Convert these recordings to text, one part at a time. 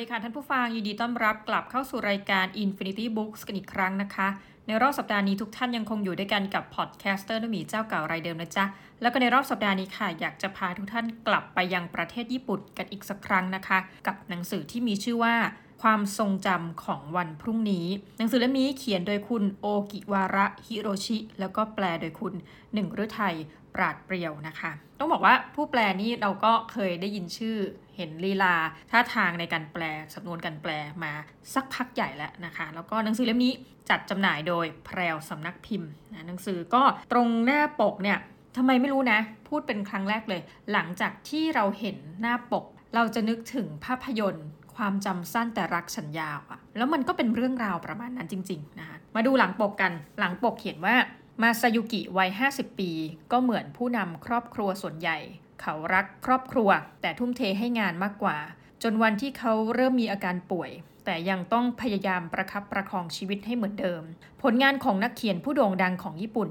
ดีค่ะท่านผู้ฟังยินดีต้อนรับกลับเข้าสู่รายการ Infinity Books กันอีกครั้งนะคะ ในรอบสัปดาห์นี้ทุกท่านยังคงอยู่ด้วยกันกับ podcaster นมีเจ้าเก่ารายเดิมนะจ๊ะ แล้วก็ในรอบสัปดาห์นี้ค่ะ อยากจะพาทุกท่านกลับไปยังประเทศญี่ปุ่นกันอีกสักครั้งนะคะ กับหนังสือที่มีชื่อว่า ความทรงจำของวันพรุ่งนี้ หนังสือเล่มนี้เขียนโดยคุณโอกิวาระฮิโรชิ แล้วก็แปลโดยคุณหนึ่งฤทัยปราดเปรียวนะคะ ต้องบอกว่าผู้แปลนี่เราก็เคยได้ยินชื่อเห็นลีลาท่าทางในการแปลสำนวนการแปลมาสักพักใหญ่แล้วนะคะ แล้วก็หนังสือเล่มนี้จัดจำหน่ายโดยแพรวสำนักพิมพ์นะหนังสือก็ตรงหน้าปกเนี่ยทำไมไม่รู้นะ พูดเป็นครั้งแรกเลย หลังจากที่เราเห็นหน้าปก เราจะนึกถึงภาพยนตร์ ความจำสั้นแต่รักฉันยาวอะแล้วมันก็เป็นเรื่องราวประมาณนั้นจริงๆนะคะมาดูหลังปกกันหลังปกเขียนว่ามาซายุกิวัย 50 ปี ก็เหมือนผู้นำครอบครัวส่วนใหญ่ เขารักครอบครัว แต่ทุ่มเทให้งานมากกว่า จนวันที่เขาเริ่มมีอาการป่วย แต่ยังต้องพยายามประคับประคองชีวิตให้เหมือนเดิม ผลงานของนักเขียนผู้โด่งดังของญี่ปุ่น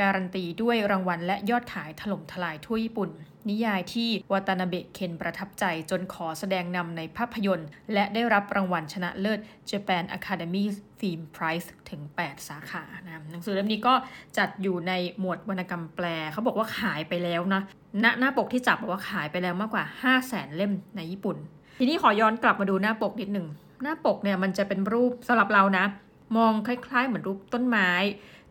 การันตีด้วยรางวัลและยอดขายถล่มทลายทั่วญี่ปุ่น นิยายที่วาตานาเบะเคนประทับใจจนขอแสดงนำในภาพยนตร์ และได้รับรางวัลชนะเลิศ Japan Academy Film Prize ถึง 8 สาขานะหนังสือเล่มนี้ก็จัดอยู่ในหมวดวรรณกรรมแปล เขาบอกว่าขายไปแล้วนะหน้าหน้าปกที่จับบอกว่าขายไปแล้วมากกว่า 5 0 0แสนเล่มในญี่ปุ่น ทีนี้ขอย้อนกลับมาดูหน้าปกนิดหนึ่งหน้าปกเนี่ยมันจะเป็นรูปสำหรับเรานะ มองคล้าย ๆ เหมือนรูปต้นไม้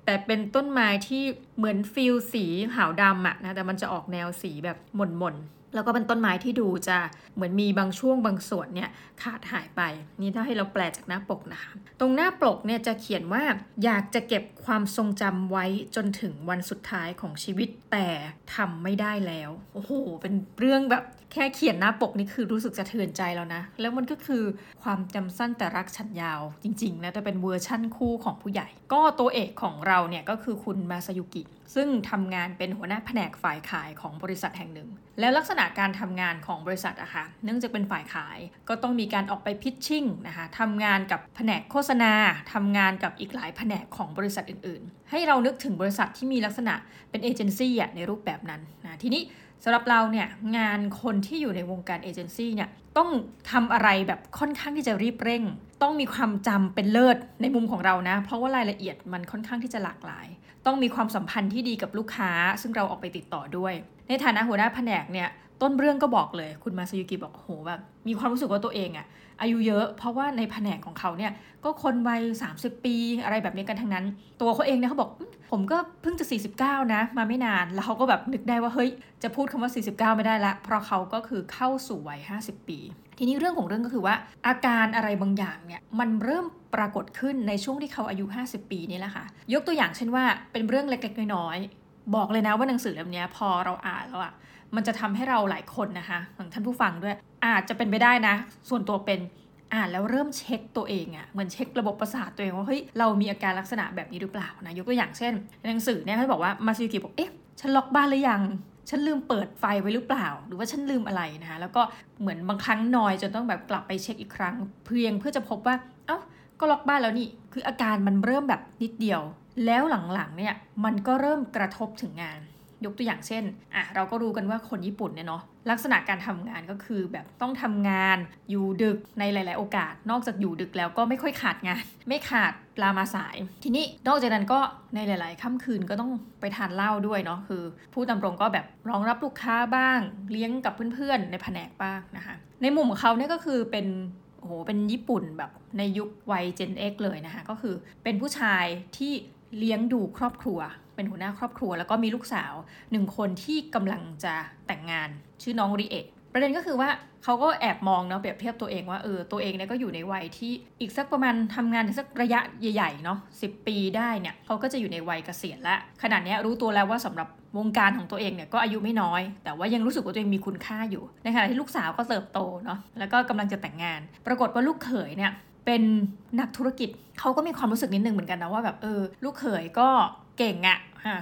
แต่เป็นต้นไม้ที่เหมือนฟิลสีขาวดำอะนะแต่มันจะออกแนวสีแบบหม่นๆ แล้วก็เป็นต้นไม้ที่ดูจะเหมือนมีบางช่วงบางส่วนเนี่ยขาดหายไป นี่ถ้าให้เราแปลจากหน้าปกนะคะ ตรงหน้าปกเนี่ยจะเขียนว่าอยากจะเก็บความทรงจำไว้จนถึงวันสุดท้ายของชีวิตแต่ทำไม่ได้แล้ว โอ้โห เป็นเรื่องแบบแค่เขียนหน้าปกนี่คือรู้สึกสะเทือนใจแล้วนะ แล้วมันก็คือความจำสั้นแต่รักฉันยาวจริงๆนะแต่เป็นเวอร์ชั่นคู่ของผู้ใหญ่ ก็ตัวเอกของเราเนี่ยก็คือคุณมาซายุกิ ซึ่งทำงานเป็นหัวหน้าแผนกฝ่ายขายของบริษัทแห่งหนึ่ง แล้วลักษณะการทำงานของบริษัทอะค่ะเนื่องจากเป็นฝ่ายขายก็ต้องมีการออกไปพิชชิ่งนะคะทำงานกับแผนกโฆษณาทำงานกับอีกหลายแผนกของบริษัทอื่นๆ ให้เรานึกถึงบริษัทที่มีลักษณะเป็นเอเจนซี่ในรูปแบบนั้นนะทีนี้สำหรับเราเนี่ยงานคนที่อยู่ในวงการเอเจนซี่เนี่ยต้องทำอะไรแบบค่อนข้างที่จะรีบเร่ง ต้องมีความจำเป็นเลิศในมุมของเรานะ เพราะว่ารายละเอียดมันค่อนข้างที่จะหลากหลาย ต้องมีความสัมพันธ์ที่ดีกับลูกค้า ซึ่งเราออกไปติดต่อด้วย ในฐานะหัวหน้าแผนกเนี่ยต้นเรื่องก็บอกเลย คุณมาซายุกิบอกโหแบบมีความรู้สึกว่าตัวเองอะ อายุเยอะ เพราะว่าในแผนกของเขาเนี่ยก็คนวัย 30 ปีอะไรแบบนี้กันทั้งนั้น ตัวเขาเองเนี่ยเขาบอกผมก็เพิ่งจะ 49 นะ มาไม่นาน แล้วเขาก็แบบนึกได้ว่าเฮ้ย จะพูดคำว่า 49 ไม่ได้ละ เพราะเขาก็คือเข้าสู่วัย 50 ปี ทีนี้เรื่องของเรื่องก็คือว่า อาการอะไรบางอย่างเนี่ยมันเริ่มปรากฏขึ้นในช่วงที่เขาอายุ 50 ปีนี่แหละค่ะ ยกตัวอย่างเช่นว่าเป็นเรื่องเล็กๆน้อยๆบอกเลยนะว่าหนังสือเล่มนี้พอเราอ่านแล้วอะ มันจะทำให้เราหลายคนนะคะของท่านผู้ฟังด้วย อาจจะเป็นไปได้นะ ส่วนตัวเป็นอ่านแล้วเริ่มเช็คตัวเองอะเหมือนเช็คระบบประสาทตัวเองว่าเฮ้ยเรามีอาการลักษณะแบบนี้หรือเปล่านะยกตัวอย่างเช่นหนังสือเนี่ยเขาบอกว่ามาซิกิบอกเอ๊ะฉันล็อกบ้านหรือยังฉันลืมเปิดไฟไว้หรือเปล่า หรือว่าฉันลืมอะไรนะคะแล้วก็เหมือนบางครั้งนอยจนต้องแบบกลับไปเช็คอีกครั้ง เพียงเพื่อจะพบว่าเอ้าก็ล็อกบ้านแล้วนี่คืออาการมันเริ่มแบบนิดเดียว แล้วหลังๆเนี่ยมันก็เริ่มกระทบถึงงาน ยกตัวอย่างเช่นอะเราก็รู้กันว่าคนญี่ปุ่นเนี่ยเนาะลักษณะการทำงานก็คือแบบต้องทำงานอยู่ดึกในหลาย ๆ โอกาส นอกจากอยู่ดึกแล้วก็ไม่ค่อยขาดงาน ไม่ขาดลามาสาย ทีนี้นอกจากนั้นก็ในหลาย ๆ ค่ำคืนก็ต้องไปทานเหล้าด้วยเนาะคือ ผู้ตำรงก็แบบรองรับลูกค้าบ้าง เลี้ยงกับเพื่อน ๆ ในแผนกบ้างนะคะ ในมุมของเขาเนี่ยก็คือเป็นโอ้โหเป็นญี่ปุ่นแบบในยุควัย Gen X เลยนะคะก็คือเป็นผู้ชายที่เลี้ยงดูครอบครัว เป็นหัวหน้าครอบครัว แล้วก็มีลูกสาวหนึ่งคนที่กำลังจะแต่งงานชื่อน้องริเอะประเด็นก็คือว่าเขาก็แอบมองเนาะเปรียบเทียบตัวเองว่าเออตัวเองเนี่ยก็อยู่ในวัยที่อีกสักประมาณทำงานสักระยะใหญ่ๆเนาะสิปีได้เนี่ยเขาก็จะอยู่ในวัยเกษียณละขนาดนี้รู้ตัวแล้วว่าสำหรับวงการของตัวเองเนี่ยก็อายุไม่น้อย แต่ว่ายังรู้สึกว่าตัวเองมีคุณค่าอยู่ในขณะที่ลูกสาวก็เติบโตเนาะแล้วก็กำลังจะแต่งงาน ปรากฏว่าลูกเขยเนี่ยเป็นนักธุรกิจเขาก็มีความรู้สึกนิดนึงเหมือนกันนะว่าแบบเออลูกเขยก็เก่งอะ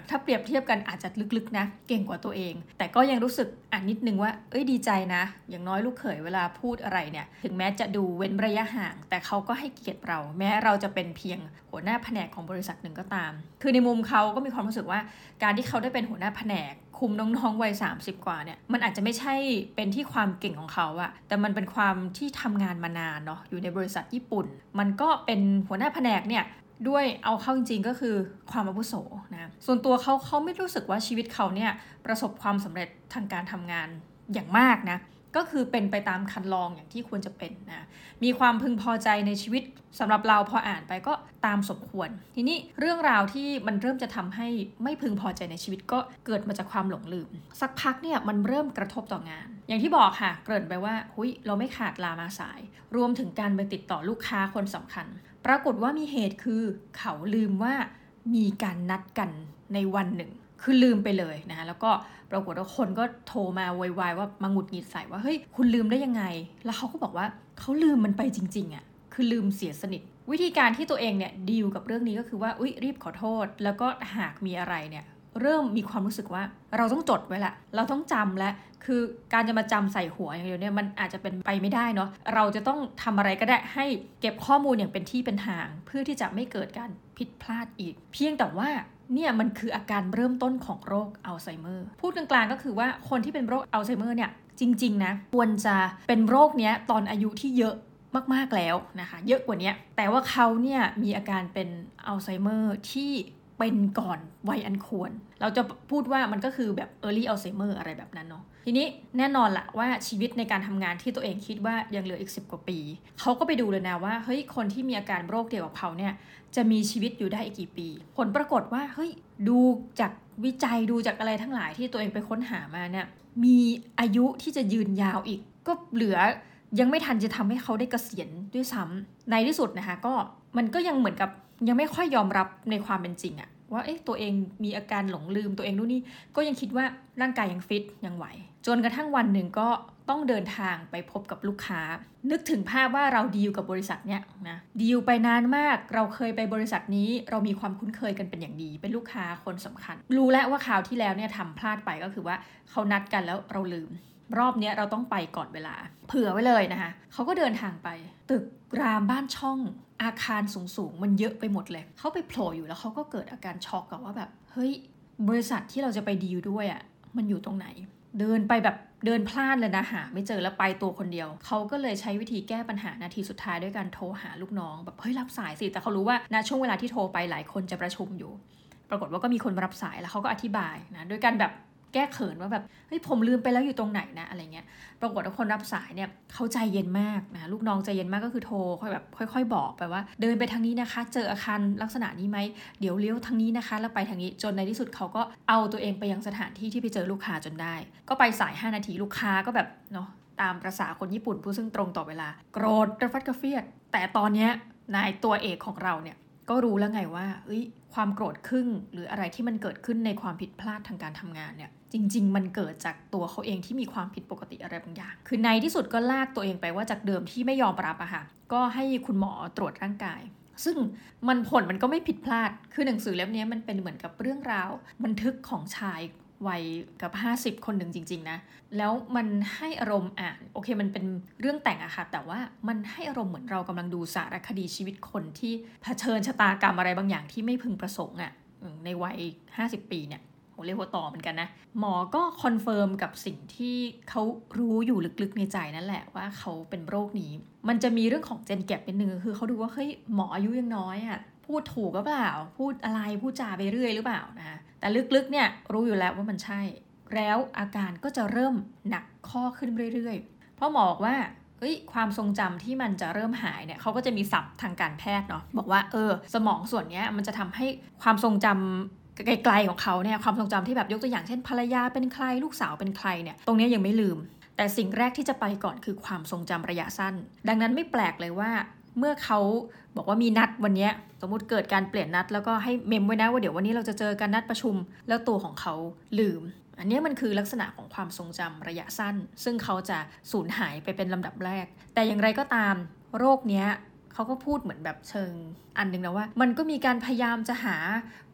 ถ้าเปรียบเทียบกันอาจจะลึกๆนะ เก่งกว่าตัวเอง แต่ก็ยังรู้สึกอ่านนิดนึงว่า เอ้ยดีใจนะ อย่างน้อยลูกเขยเวลาพูดอะไรเนี่ย ถึงแม้จะดูเว้นระยะห่าง แต่เขาก็ให้เกียรติเรา แม้เราจะเป็นเพียงหัวหน้าแผนกของบริษัทหนึ่งก็ตาม คือในมุมเขาก็มีความรู้สึกว่า การที่เขาได้เป็นหัวหน้าแผนกคุมน้องๆวัย 30 กว่าเนี่ยมันอาจจะไม่ใช่เป็นที่ความเก่งของเขาอะแต่มันเป็นความที่ทำงานมานานเนาะอยู่ในบริษัทญี่ปุ่น มันก็เป็นหัวหน้าแผนกเนี่ย ด้วยเอาเข้าจริงก็คือความอาวุโสนะส่วนตัวเขาเขาไม่รู้สึกว่าชีวิตเขาเนี่ยประสบความสำเร็จทางการทำงานอย่างมากนะก็คือเป็นไปตามคันลองอย่างที่ควรจะเป็นนะ มีความพึงพอใจในชีวิตสำหรับเราพออ่านไปก็ตามสมควร ทีนี้เรื่องราวที่มันเริ่มจะทำให้ไม่พึงพอใจในชีวิตก็เกิดมาจากความหลงลืม สักพักเนี่ยมันเริ่มกระทบต่องาน อย่างที่บอกค่ะ เกริ่นไปว่า หุยเราไม่ขาดลามาสาย รวมถึงการไปติดต่อลูกค้าคนสำคัญ ปรากฏว่ามีเหตุคือเขาลืมว่ามีการนัดกันในวันหนึ่ง คือลืมไปเลยนะคะแล้วก็ปรากฏว่าคนก็โทรมาโวยวายว่ามาหงุดหงิดใส่ว่าเฮ้ยคุณลืมได้ยังไง แล้วเขาก็บอกว่าเขาลืมมันไปจริงๆอะ่ะคือลืมเสียสนิท วิธีการที่ตัวเองเนี่ยดีลกับเรื่องนี้ก็คือว่าอุ้ยรีบขอโทษ แล้วก็หากมีอะไรเนี่ย เริ่มมีความรู้สึกว่าเราต้องจดไว้ละ เราต้องจำและคือการจะมาจำใส่หัวอย่างเดียวเนี่ยมันอาจจะเป็นไปไม่ได้เนาะเราจะต้องทำอะไรก็ได้ให้เก็บข้อมูลอย่างเป็นที่เป็นทาง เพื่อที่จะไม่เกิดการผิดพลาดอีก เพียงแต่ว่าเนี่ยมันคืออาการเริ่มต้นของโรคอัลไซเมอร์พูดกลางๆก็คือว่าคนที่เป็นโรคอัลไซเมอร์เนี่ยจริงๆนะควรจะเป็นโรคเนี้ยตอนอายุที่เยอะมาก ๆ แล้วนะคะ เยอะกว่านี้แต่ว่าเขาเนี่ยมีอาการเป็นอัลไซเมอร์ที่ เป็นก่อนวัยอันควร เราจะพูดว่ามันก็คือแบบ early Alzheimer อะไรแบบนั้นเนาะทีนี้แน่นอนละว่าชีวิตในการทำงานที่ตัวเองคิดว่ายังเหลืออีก 10 กว่าปี เขาก็ไปดูเลยนะว่าเฮ้ยคนที่มีอาการโรคเดียวกับเขาเนี่ยจะมีชีวิตอยู่ได้อีกกี่ปี ผลปรากฏว่าเฮ้ยดูจากวิจัยดูจากอะไรทั้งหลายที่ตัวเองไปค้นหามาเนี่ยมีอายุที่จะยืนยาวอีกก็เหลือ ยังไม่ทันจะทำให้เขาได้เกษียณด้วยซ้ำในที่สุดนะคะก็มันก็ยังเหมือนกับยังไม่ค่อยยอมรับในความเป็นจริงอะว่าเอ๊ะตัวเองมีอาการหลงลืมตัวเองนู่นนี่ก็ยังคิดว่าร่างกายยังฟิตยังไหว จนกระทั่งวันหนึ่งก็ต้องเดินทางไปพบกับลูกค้า นึกถึงภาพว่าเราดีลกับบริษัทเนี้ยนะดีลไปนานมากเราเคยไปบริษัทนี้ เรามีความคุ้นเคยกันเป็นอย่างดี เป็นลูกค้าคนสำคัญ รู้แล้วว่าคราวที่แล้วเนี่ยทำพลาดไปก็คือว่าเขานัดกันแล้วเราลืม รอบนี้เราต้องไปก่อนเวลา เผื่อไว้เลยนะคะเขาก็เดินทางไป ตึกรามบ้านช่องอาคารสูงๆ มันเยอะไปหมดเลย เขาไปโผล่อยู่แล้วเขาก็เกิดอาการช็อกกับว่าแบบเฮ้ยบริษัทที่เราจะไปดีลด้วยอะ่ะมันอยู่ตรงไหน เดินไปแบบเดินพลาดเลยนะหาไม่เจอแล้วไปตัวคนเดียว เขาก็เลยใช้วิธีแก้ปัญหานาทีสุดท้ายด้วยการโทรหาลูกน้อง แบบเฮ้ยรับสายสิแต่เขารู้ว่าณช่วงเวลาที่โทรไปหลายคนจะประชุมอยู่ ปรากฏว่าก็มีคนรับสายแล้วเขาก็อธิบายนะด้วยการแบบ แก้เขินว่าแบบเฮ้ยผมลืมไปแล้วอยู่ตรงไหนนะอะไรเงี้ยปรากฏว่าคนรับสายเนี่ยเขาใจเย็นมากนะลูกน้องใจเย็นมากก็คือโทรค่อยแบบค่อย ๆ บอกไปว่า เดินไปทางนี้นะคะ เจออาคารลักษณะนี้ไหมเดี๋ยวเลี้ยวทางนี้นะคะ แล้วไปทางนี้จนในที่สุดเขาก็เอาตัวเองไปยังสถานที่ที่ไปเจอลูกค้าจนได้ ก็ไปสาย 5 นาทีลูกค้าก็แบบเนาะตามประษาคนญี่ปุ่นผู้ซึ่งตรงต่อเวลา โกรธกระฟัดกระเฟียด แต่ตอนเนี้ยนายตัวเอกของเราเนี่ยก็รู้แล้วไงว่าเอ้ยความโกรธครึ่งหรืออะไรที่มันเกิดขึ้นในความผิดพลาดทางการทำงานเนี่ย จริง ๆ มันเกิดจากตัวเขาเองที่มีความผิดปกติอะไรบางอย่าง คือในที่สุดก็ลากตัวเองไปว่าจากเดิมที่ไม่ยอมรับอะค่ะ ก็ให้คุณหมอตรวจร่างกาย ซึ่งมันผลมันก็ไม่ผิดพลาด คือหนังสือเล่มนี้มันเป็นเหมือนกับเรื่องราว บันทึกของชายวัยกับ 50 คนหนึ่งจริง ๆ นะ แล้วมันให้อารมณ์อ่านโอเคมันเป็นเรื่องแต่งอะค่ะ แต่ว่ามันให้อารมณ์เหมือนเรากำลังดูสารคดีชีวิตคนที่เผชิญชะตากรรมอะไรบางอย่างที่ไม่พึงประสงค์อะในวัย 50 ปีเนี่ย โหเรียกว่าต่อเหมือนกันนะ หมอก็ confirm กับสิ่งที่เขารู้อยู่ลึกๆในใจนั่นแหละว่าเขาเป็นโรคนี้ มันจะมีเรื่องของ gen gap เป็นหนึ่งคือเขาดูว่าเฮ้ยหมออายุยังน้อยอะ่ะพูดถูกหรือเปล่า พูดอะไรพูดจาไปเรื่อยหรือเปล่านะแต่ลึกๆเนี่ยรู้อยู่แล้วว่ามันใช่ แล้วอาการก็จะเริ่มหนักข้อขึ้นเรื่อยๆ เพราะหมอบอกว่าเอ้ยความทรงจำที่มันจะเริ่มหายเนี่ยเขาก็จะมีศัพท์ทางการแพทย์เนาะบอกว่าเออสมองส่วนนี้มันจะทำให้ความทรงจำ ไกลๆของเขาเนี่ยความทรงจำที่แบบยกตัวอย่างเช่นภรรยาเป็นใครลูกสาวเป็นใครเนี่ยตรงนี้ยังไม่ลืม แต่สิ่งแรกที่จะไปก่อนคือความทรงจำระยะสั้น ดังนั้นไม่แปลกเลยว่าเมื่อเขาบอกว่ามีนัดวันนี้สมมติเกิดการเปลี่ยนนัด แล้วก็ให้เมมไว้นะว่าเดี๋ยววันนี้เราจะเจอกันนัดประชุม แล้วตัวของเขาลืม อันนี้มันคือลักษณะของความทรงจำระยะสั้น ซึ่งเขาจะสูญหายไปเป็นลำดับแรก แต่อย่างไรก็ตาม โรคเนี้ย เขาก็พูดเหมือนแบบเชิงอันนึงนะว่า มันก็มีการพยายามจะหา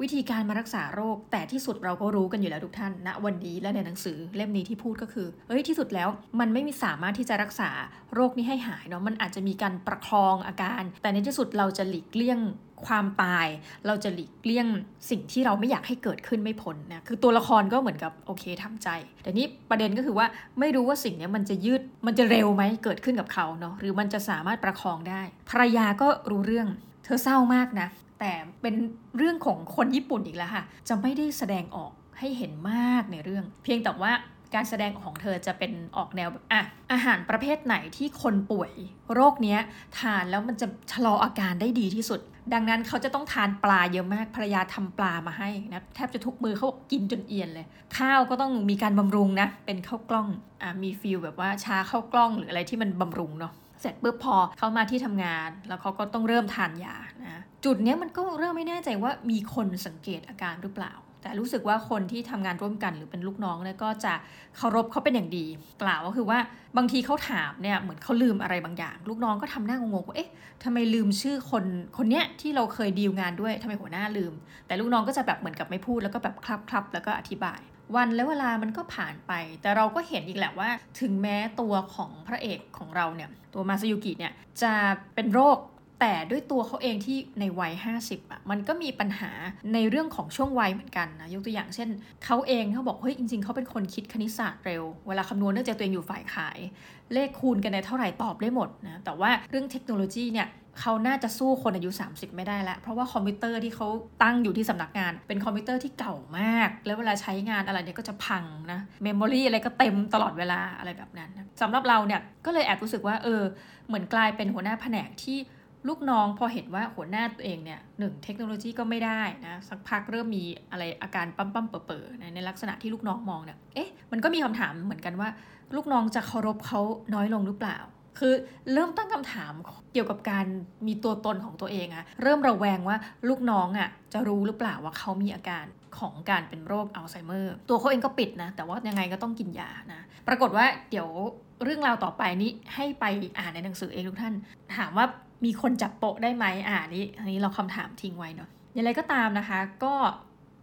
วิธีการมารักษาโรค แต่ที่สุดเราก็รู้กันอยู่แล้วทุกท่านณนะวันนี้และในหนังสือเล่มนี้ที่พูดก็คือเอ้ยที่สุดแล้วมันไม่มีสามารถที่จะรักษาโรคนี้ให้หายเนาะมันอาจจะมีการประคองอาการ แต่ในที่สุดเราจะหลีกเลี่ยง ความตาย เราจะหลีกเลี่ยงสิ่งที่เราไม่อยากให้เกิดขึ้นไม่พ้นนะคือตัวละครก็เหมือนกับโอเคทำใจ แต่นี้ประเด็นก็คือว่าไม่รู้ว่าสิ่งนี้มันจะยืดมันจะเร็วไหมเกิดขึ้นกับเขาเนาะหรือมันจะสามารถประคองได้ ภรรยาก็รู้เรื่อง เธอเศร้ามากนะ แต่เป็นเรื่องของคนญี่ปุ่นอีกแล้วค่ะ จะไม่ได้แสดงออกให้เห็นมากในเรื่อง เพียงแต่ว่า การแสดงของเธอจะเป็นออกแนวแบบอะอาหารประเภทไหนที่คนป่วย โรคเนี้ยทานแล้วมันจะชะลออาการได้ดีที่สุด ดังนั้นเขาจะต้องทานปลาเยอะมากภรรยาทำปลามาให้นะแทบจะทุกมือเขากินจนเอียนเลย ข้าวก็ต้องมีการบำรุงนะ เป็นข้าวกล้องอะมีฟิลแบบว่าชาข้าวกล้องหรืออะไรที่มันบำรุงเนาะเสร็จปุ๊บพอเขามาที่ทำงาน แล้วเขาก็ต้องเริ่มทานยานะจุดนี้มันก็เริ่มไม่แน่ใจว่ามีคนสังเกตอาการหรือเปล่า แต่รู้สึกว่าคนที่ทำงานร่วมกันหรือเป็นลูกน้องเนี่ยก็จะเคารพเขาเป็นอย่างดี กล่าวก็คือว่าบางทีเขาถามเนี่ยเหมือนเขาลืมอะไรบางอย่าง ลูกน้องก็ทำหน้างงๆว่าเอ๊ะทำไมลืมชื่อคนคนเนี้ยที่เราเคยดีลงานด้วยทำไมหัวหน้าลืม แต่ลูกน้องก็จะแบบเหมือนกับไม่พูดแล้วก็แบบคลับๆแล้วก็อธิบาย วันและเวลามันก็ผ่านไป แต่เราก็เห็นอีกแหละว่า ถึงแม้ตัวของพระเอกของเราเนี่ยตัวมาซายุกิเนี่ยจะเป็นโรค แต่ด้วยตัวเขาเองที่ในวัย 50อะมันก็มีปัญหาในเรื่องของช่วงวัยเหมือนกันนะยกตัวอย่างเช่นเขาเองเขาบอกเฮ้ยจริงๆเขาเป็นคนคิดคณิตศาสตร์เร็ว เวลาคำนวณเนื่องจากตัวเองอยู่ฝ่ายขาย เลขคูณกันในเท่าไหร่ตอบได้หมดนะแต่ว่าเรื่องเทคโนโลยีเนี่ยเขาน่าจะสู้คนอายุ 30 ไม่ได้แล้ว เพราะว่าคอมพิวเตอร์ที่เขาตั้งอยู่ที่สำนักงาน เป็นคอมพิวเตอร์ที่เก่ามาก แล้วเวลาใช้งานอะไรเนี่ยก็จะพังนะ memory อะไรก็เต็มตลอดเวลาอะไรแบบนั้นสำหรับเราเนี่ยก็เลยแอบรู้สึกว่าเออเหมือนกลายเป็นหัวหน้าแผนกที่ ลูกน้องพอเห็นว่าหัวหน้าตัวเองเนี่ยหนึ่งเทคโนโลยีก็ไม่ได้นะสักพักเริ่มมีอะไรอาการปั๊มปั๊มเป๋อๆในลักษณะที่ลูกน้องมองเนี่ยเอ๊ะมันก็มีคำถามเหมือนกันว่า ลูกน้องจะเคารพเขาน้อยลงหรือเปล่า คือเริ่มตั้งคำถามเกี่ยวกับการมีตัวตนของตัวเองอะเริ่มระแวงว่าลูกน้องอะจะรู้หรือเปล่าว่าเขามีอาการของการเป็นโรคอัลไซเมอร์ตัวเขาเองก็ปิดนะ แต่ว่ายังไงก็ต้องกินยานะ ปรากฏว่าเดี๋ยวเรื่องราวต่อไปนี้ให้ไปอ่านในหนังสือเองทุกท่าน ถามว่า มีคนจับโปะได้ไหมอ่านี้อันนี้เราคำถามทิ้งไว้เนาะอย่างไรก็ตามนะคะ ก็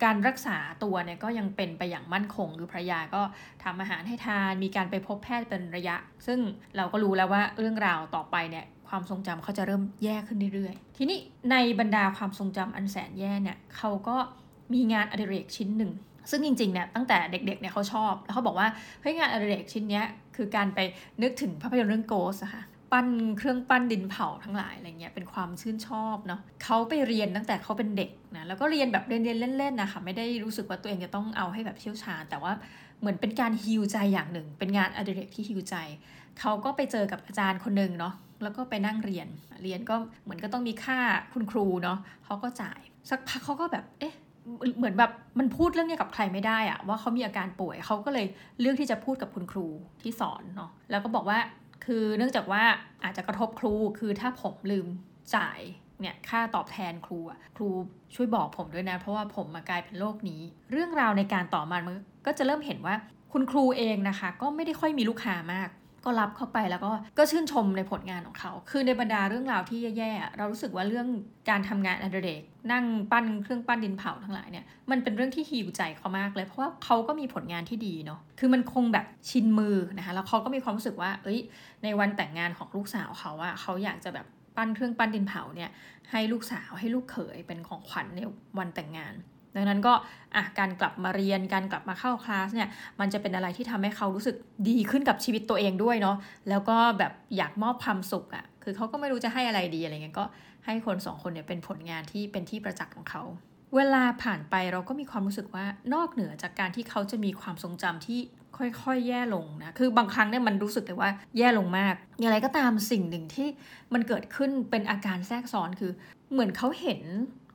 การรักษาตัวเนี่ยก็ยังเป็นไปอย่างมั่นคงคือภรรยาก็ทำอาหารให้ทาน มีการไปพบแพทย์เป็นระยะ ซึ่งเราก็รู้แล้วว่าเรื่องราวต่อไปเนี่ยความทรงจำเขาจะเริ่มแย่ขึ้นเรื่อยๆ ทีนี้ในบรรดาความทรงจำอันแสนแย่เนี่ยเขาก็มีงานอดิเรกชิ้นหนึ่ง ซึ่งจริงๆเนี่ยตั้งแต่เด็กๆเนี่ยเขาชอบ แล้วเขาบอกว่าเฮ้ยงานอดิเรกชิ้นนี้คือการไปนึกถึงภาพยนตร์เรื่องโกสอะค่ะ ปั้นเครื่องปั้นดินเผาทั้งหลายอะไรเงี้ยเป็นความชื่นชอบเนาะเขาไปเรียนตั้งแต่เขาเป็นเด็กนะแล้วก็เรียนแบบเรียนเรียนเล่นๆนะคะไม่ได้รู้สึกว่าตัวเองจะต้องเอาให้แบบเชี่ยวชาญแต่ว่าเหมือนเป็นการฮิวใจอย่างหนึ่ง เป็นงานอดิเรกที่ฮิวใจเขาก็ไปเจอกับอาจารย์คนหนึ่งเนาะแล้วก็ไปนั่งเรียน เรียนก็เหมือนก็ต้องมีค่าคุณครูเนาะเขาก็จ่าย สักพักเขาก็แบบเอ๊ะเหมือนแบบมันพูดเรื่องนี้กับใครไม่ได้อะว่าเขามีอาการป่วยเขาก็เลยเลือกที่จะพูดกับคุณครูที่สอนเนาะแล้วก็บอกว่า คือเนื่องจากว่าอาจจะกระทบครูคือถ้าผมลืมจ่ายเนี่ยค่าตอบแทนครูครูช่วยบอกผมด้วยนะ เพราะว่าผมมากลายเป็นโรคนี้ เรื่องราวในการต่อมามันก็จะเริ่มเห็นว่าคุณครูเองนะคะ ก็ไม่ได้ค่อยมีลูกค้ามาก ก็รับเข้าไปแล้วก็ก็ชื่นชมในผลงานของเขา คือในบรรดาเรื่องราวที่แย่ๆ เรารู้สึกว่าเรื่องการทำงานอดิเรกนั่งปั้นเครื่องปั้นดินเผาทั้งหลายเนี่ยมันเป็นเรื่องที่ฮิวใจเขามากเลย เพราะว่าเขาก็มีผลงานที่ดีเนาะคือมันคงแบบชินมือนะคะแล้วเขาก็มีความรู้สึกว่า เอ้ย ในวันแต่งงานของลูกสาวเขาอะเขาอยากจะแบบปั้นเครื่องปั้นดินเผาเนี่ยให้ลูกสาวให้ลูกเขยเป็นของขวัญในวันแต่งงาน ดังนั้นก็อะการกลับมาเรียนการกลับมาเข้าคลาสเนี่ยมันจะเป็นอะไรที่ทำให้เขารู้สึกดีขึ้นกับชีวิตตัวเองด้วยเนาะแล้วก็แบบอยากมอบความสุขอะ่ะคือเขาก็ไม่รู้จะให้อะไรดีอะไรเงี้ยก็ให้คนสองคนเนี่ยเป็นผลงานที่เป็นที่ประจักษ์ของเขาเวลาผ่านไปเราก็มีความรู้สึกว่านอกเหนือจากการที่เขาจะมีความทรงจำที่ค่อยๆ แย่ลงนะ คือบางครั้งเนี่ยมันรู้สึกเลยว่าแย่ลงมาก อย่างไรก็ตามสิ่งหนึ่งที่มันเกิดขึ้นเป็นอาการแทรกซ้อนคือ เหมือนเขาเห็น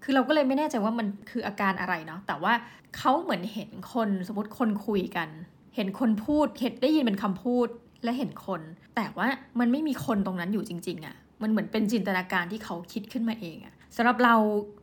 คือเราก็เลยไม่แน่ใจว่ามันคืออาการอะไรเนาะแต่ว่าเขาเหมือนเห็นคนสมมติคนคุยกัน เห็นคนพูดเห็นได้ยินเป็นคำพูดและเห็นคน แต่ว่ามันไม่มีคนตรงนั้นอยู่จริง ๆอะ่ะมันเหมือนเป็นจินตนาการที่เขาคิดขึ้นมาเองอะ่ะสำหรับเรา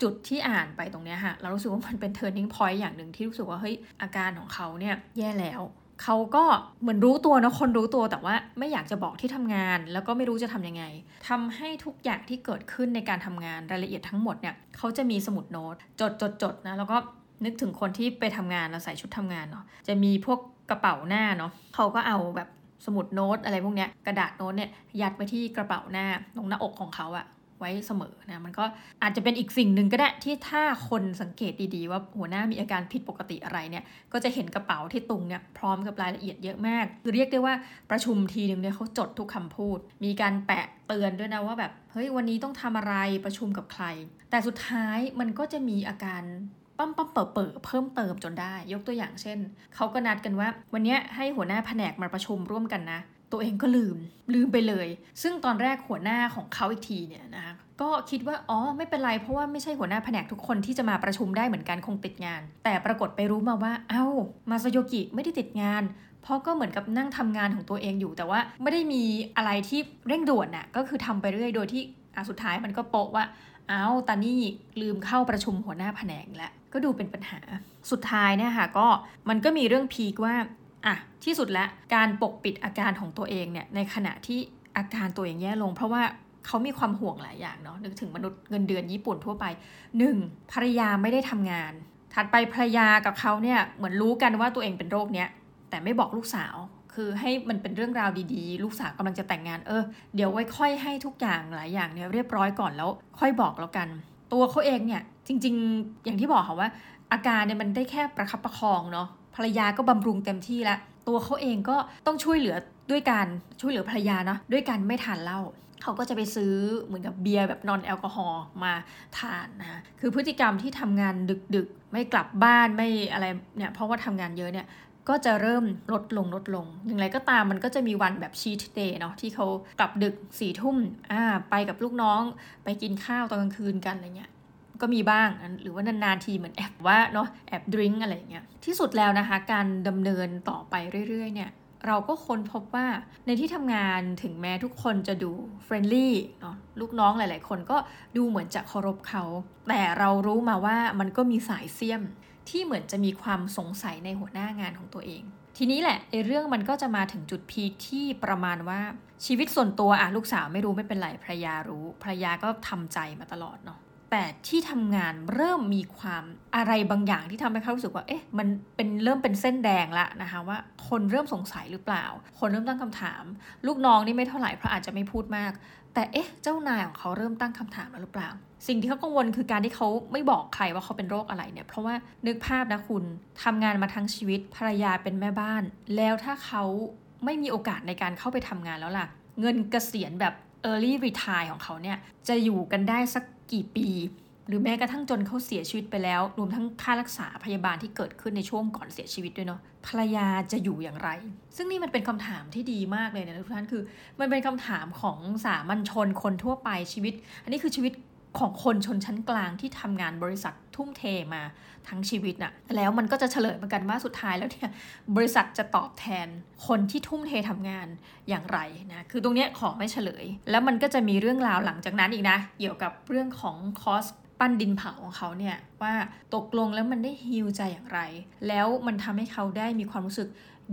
จุดที่อ่านไปตรงเนี้ยฮะเรารู้สึกว่ามันเป็น turning point อย่างหนึ่งที่รู้สึกว่าเฮ้ยอาการของเขาเนี่ยแย่แล้ว เขาก็เหมือนรู้ตัวนะคนรู้ตัวแต่ว่าไม่อยากจะบอกที่ทำงาน แล้วก็ไม่รู้จะทํำยังไงทำให้ทุกอย่างที่เกิดขึ้นในการทำงานรายละเอียดทั้งหมดเนี่ยเขาจะมีสมุดโน้ตจดจดจดนะแล้วก็นึกถึงคนที่ไปทำงานแล้วใส่ชุดทำงานเนาะจะมีพวกกระเป๋าหน้าเนาะเขาก็เอาแบบสมุดโน้ตอะไรพวกเนี้ยกระดาษโน้ตเนี่ยยัดไว้ที่กระเป๋าหน้าตรงหน้าอกของเขาอะ ไว้เสมอนะมันก็อาจจะเป็นอีกสิ่งหนึ่งก็ได้ที่ถ้าคนสังเกตดีๆ ว่าหัวหน้ามีอาการผิดปกติอะไรเนี่ยก็จะเห็นกระเป๋าที่ตุงเนี่ยพร้อมกับรายละเอียดเยอะมากคือเรียกได้ว่าประชุมทีหนึ่งเนี่ยเขาจดทุกคำพูด มีการแปะเตือนด้วยนะว่าแบบเฮ้ยวันนี้ต้องทำอะไรประชุมกับใคร แต่สุดท้ายมันก็จะมีอาการปั๊มปั๊มเปิดเปิดเพิ่มเติมจนได้ ยกตัวอย่างเช่น เขาก็นัดกันว่า วันนี้ให้หัวหน้าแผนกมาประชุมร่วมกันนะ ตัวเองก็ลืมลืมไปเลย ซึ่งตอนแรกหัวหน้าของเขาอีกทีเนี่ยนะคะก็คิดว่าอ๋อไม่เป็นไรเพราะว่าไม่ใช่หัวหน้าแผนกทุกคนที่จะมาประชุมได้เหมือนกันคงติดงาน แต่ปรากฏไปรู้มาว่าเอา้ามาซโยกิไม่ได้ติดงานเพราะก็เหมือนกับนั่งทำงานของตัวเองอยู่แต่ว่าไม่ได้มีอะไรที่เร่งด่วนน่ะก็คือทำไปเรื่อยโดยที่อะสุดท้ายมันก็โปะว่าเอาตานี่ลืมเข้าประชุมหัวหน้าแผนกแล้วก็ดูเป็นปัญหาสุดท้ายเนี่ยค่ะก็มันก็มีเรื่องพีกว่า อะที่สุดแล้วการปกปิดอาการของตัวเองเนี่ยในขณะที่อาการตัวเองแย่ลง เพราะว่าเขามีความห่วงหลายอย่างเนาะนึกถึงมนุษย์เงินเดือนญี่ปุ่นทั่วไป 1. ภรรยาไม่ได้ทำงาน ถัดไปภรรยากับเขาเนี่ยเหมือนรู้กันว่าตัวเองเป็นโรคเนี้ยแต่ไม่บอกลูกสาวคือให้มันเป็นเรื่องราวดีๆ ลูกสาวกำลังจะแต่งงานเออ เดี๋ยวไว้ค่อยให้ทุกอย่างหลายอย่างเนี่ยเรียบร้อยก่อนแล้ว ค่อยบอกแล้วกัน ตัวเขาเองเนี่ยจริง ๆ อย่างที่บอกค่ะว่า อาการเนี่ยมันได้แค่ประคับประคองเนาะ ภรรยาก็บำรุงเต็มที่แล้วตัวเขาเองก็ต้องช่วยเหลือด้วยการช่วยเหลือภรรยาเนาะด้วยการไม่ทานเหล้าเขาก็จะไปซื้อเหมือนกับเบียร์แบบนอนแอลกอฮอล์มาทานนะคือพฤติกรรมที่ทำงานดึกๆ ไม่กลับบ้านไม่อะไรเนี่ยเพราะว่าทำงานเยอะเนี่ยก็จะเริ่มลดลงลดลง อย่างไรก็ตามมันก็จะมีวันแบบ cheat day เนาะที่เขากลับดึกสี่ทุ่มอ่าไปกับลูกน้องไปกินข้าวตอนกลางคืนกันอะไรเงี้ย ก็มีบ้าง หรือว่านานๆทีเหมือนแอบว่าเนาะแอบดื่มอะไรเงี้ยที่สุดแล้วนะคะ การดำเนินต่อไปเรื่อยๆเนี่ยเราก็ค้นพบว่าในที่ทำงานถึงแม้ทุกคนจะดู friendly เนาะลูกน้องหลาย ๆ คนก็ดูเหมือนจะเคารพเขา แต่เรารู้มาว่ามันก็มีสายเสี้ยม ที่เหมือนจะมีความสงสัยในหัวหน้างานของตัวเอง ทีนี้แหละในเรื่องมันก็จะมาถึงจุดพีคที่ประมาณว่าชีวิตส่วนตัวอะลูกสาวไม่รู้ไม่เป็นไรภรรยารู้ภรรยาก็ทำใจมาตลอดเนาะ แต่ที่ทำงานเริ่มมีความอะไรบางอย่างที่ทำให้เขารู้สึกว่าเอ๊ะมันเป็นเริ่มเป็นเส้นแดงละนะคะว่าคนเริ่มสงสัยหรือเปล่า คนเริ่มตั้งคำถาม ลูกน้องนี่ไม่เท่าไหร่เพราะอาจจะไม่พูดมาก แต่เอ๊ะเจ้านายของเขาเริ่มตั้งคำถามแล้วหรือเปล่า สิ่งที่เขากังวลคือการที่เขาไม่บอกใครว่าเขาเป็นโรคอะไรเนี่ยเพราะว่านึกภาพนะคุณทำงานมาทั้งชีวิตภรรยาเป็นแม่บ้าน แล้วถ้าเขาไม่มีโอกาสในการเข้าไปทำงานแล้วล่ะ เงินเกษียณแบบ early retire ของเขาเนี่ยจะอยู่กันได้สัก กี่ปี หรือแม้กระทั่งจนเขาเสียชีวิตไปแล้ว รวมทั้งค่ารักษาพยาบาลที่เกิดขึ้นในช่วงก่อนเสียชีวิตด้วยเนาะภรรยาจะอยู่อย่างไร ซึ่งนี่มันเป็นคำถามที่ดีมากเลยนะทุกท่านคือ มันเป็นคำถามของสามัญชนคนทั่วไปชีวิต อันนี้คือชีวิต ของคนชนชั้นกลางที่ทำงานบริษัททุ่มเทมาทั้งชีวิตน่ะแล้วมันก็จะเฉลยเหมือนกันว่าสุดท้ายแล้วเนี่ยบริษัทจะตอบแทนคนที่ทุ่มเททำงานอย่างไรนะคือตรงนี้ขอไม่เฉลย แล้วมันก็จะมีเรื่องราวหลังจากนั้นอีกนะ เกี่ยวกับเรื่องของคอสปั้นดินเผาของเขาเนี่ยว่าตกลงแล้วมันได้ฮิวใจอย่างไร แล้วมันทำให้เขาได้มีความรู้สึก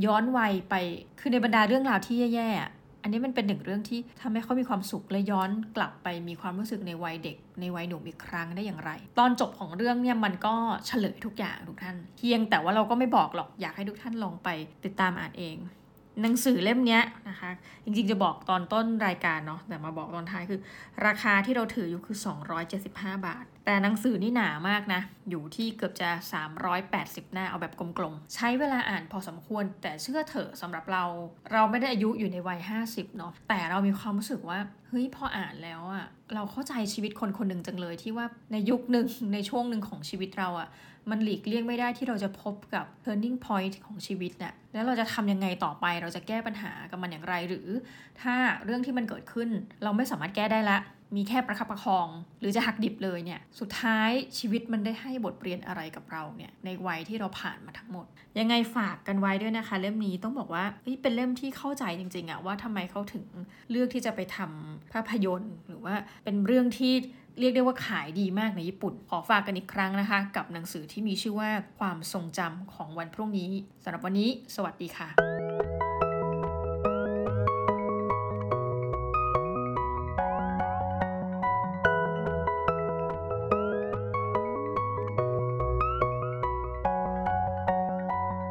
ย้อนวัยไปคือในบรรดาเรื่องราวที่แย่ๆ อันนี้มันเป็นหนึ่งเรื่องที่ทำให้เขามีความสุขและย้อนกลับไปมีความรู้สึกในวัยเด็ก ในวัยหนุ่มอีกครั้งได้อย่างไร ตอนจบของเรื่องเนี่ยมันก็เฉลยทุกอย่างทุกท่าน เพียงแต่ว่าเราก็ไม่บอกหรอกอยากให้ทุกท่านลองไปติดตามอ่านเอง หนังสือเล่มนี้นะคะ จริงๆจะบอกตอนต้นรายการเนาะแต่มาบอกตอนท้ายคือ ราคาที่เราถืออยู่คือ 275 บาท แต่หนังสือนี่หนามากนะ อยู่ที่เกือบจะ 380 หน้าเอาแบบกลมๆ ใช้เวลาอ่านพอสมควร แต่เชื่อเถอะสำหรับเรา เราไม่ได้อายุอยู่ในวัย 50 เนาะแต่เรามีความรู้สึกว่าเฮ้ยพออ่านแล้วอะเราเข้าใจชีวิตคนคนหนึ่งจังเลยที่ว่าในยุคหนึ่งในช่วงหนึ่งของชีวิตเราอะ มันหลีกเลี่ยงไม่ได้ที่เราจะพบกับ turning point ของชีวิตเนี่ยแล้วเราจะทำยังไงต่อไป เราจะแก้ปัญหากับมันอย่างไร หรือ ถ้าเรื่องที่มันเกิดขึ้น เราไม่สามารถแก้ได้ละ มีแค่ประคับประคอง หรือจะหักดิบเลยเนี่ย สุดท้ายชีวิตมันได้ให้บทเรียนอะไรกับเราเนี่ยในวัยที่เราผ่านมาทั้งหมด ยังไงฝากกันไว้ด้วยนะคะ เล่มนี้ต้องบอกว่าเป็นเล่มที่เข้าใจจริงๆอะว่าทำไมเขาถึงเลือกที่จะไปทำภาพยนตร์ หรือว่าเป็นเรื่องที่ เรียกได้ว่าขายดีมากในญี่ปุ่น ขอฝากกันอีกครั้งนะคะ กับหนังสือที่มีชื่อว่าความทรงจำของวันพรุ่งนี้สำหรับวันนี้ สวัสดีค่ะ